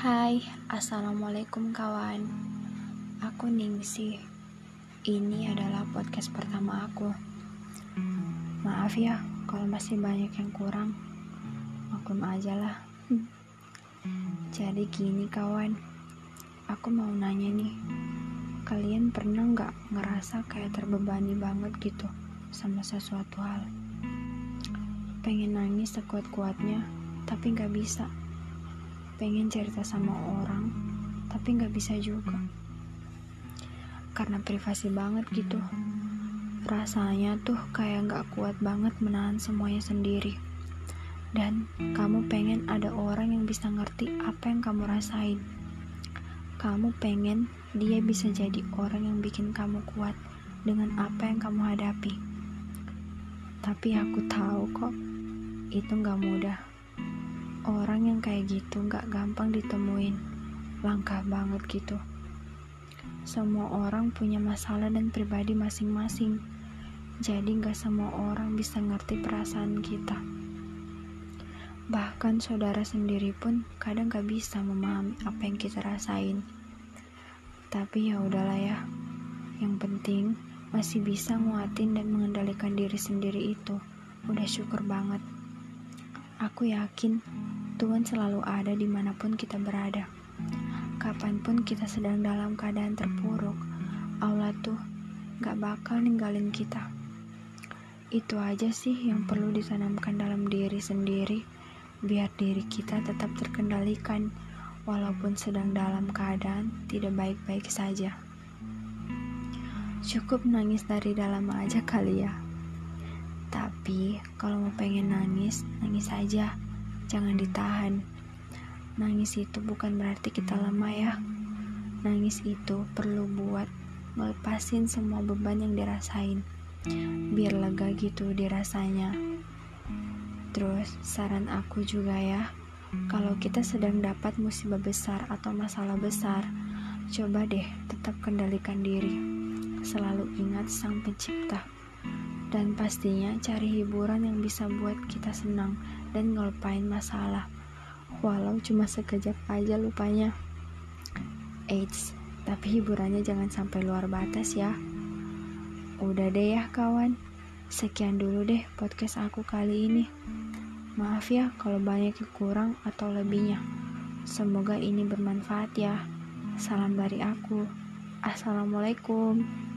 Hai, assalamualaikum kawan. Aku Ningsih. Ini adalah podcast pertama aku. Maaf ya kalau masih banyak yang kurang. Maklum aja lah. Jadi gini kawan, aku mau nanya nih. Kalian pernah nggak ngerasa kayak terbebani banget gitu sama sesuatu hal? Pengen nangis sekuat-kuatnya, tapi nggak bisa pengen cerita sama orang tapi nggak bisa juga. Karena privasi banget gitu. Rasanya tuh kayak nggak kuat banget menahan semuanya sendiri. Dan kamu pengen ada orang yang bisa ngerti apa yang kamu rasain. Kamu pengen dia bisa jadi orang yang bikin kamu kuat dengan apa yang kamu hadapi. Tapi aku tahu kok itu nggak mudah orang yang kayak gitu gak gampang ditemuin. Langka banget gitu. Semua orang punya masalah dan pribadi masing-masing. Jadi gak semua orang bisa ngerti perasaan kita. Bahkan saudara sendiri pun kadang gak bisa memahami apa yang kita rasain. Tapi ya udahlah ya. Yang penting masih bisa nguatin dan mengendalikan diri sendiri itu. Udah syukur banget Aku yakin Tuhan selalu ada di mana pun kita berada. Kapan pun kita sedang dalam keadaan terpuruk, Allah tuh gak bakal ninggalin kita. Itu aja sih yang perlu ditanamkan dalam diri sendiri, biar diri kita tetap terkendalikan, walaupun sedang dalam keadaan tidak baik-baik saja. Cukup nangis dari dalam aja kali ya. Tapi kalau mau pengen nangis, nangis aja. Jangan ditahan. Nangis itu bukan berarti kita lemah ya. Nangis itu perlu buat ngelepasin semua beban yang dirasain. Biar lega gitu dirasanya. Terus saran aku juga ya, kalau kita sedang dapat musibah besar atau masalah besar, coba deh tetap kendalikan diri. Selalu ingat sang pencipta dan pastinya cari hiburan yang bisa buat kita senang dan ngelupain masalah. Walau cuma sekejap aja lupanya. Eits, tapi hiburannya jangan sampai luar batas ya. Udah deh ya kawan. Sekian dulu deh podcast aku kali ini. Maaf ya kalau banyak yang kurang atau lebihnya. Semoga ini bermanfaat ya. Salam dari aku. Assalamualaikum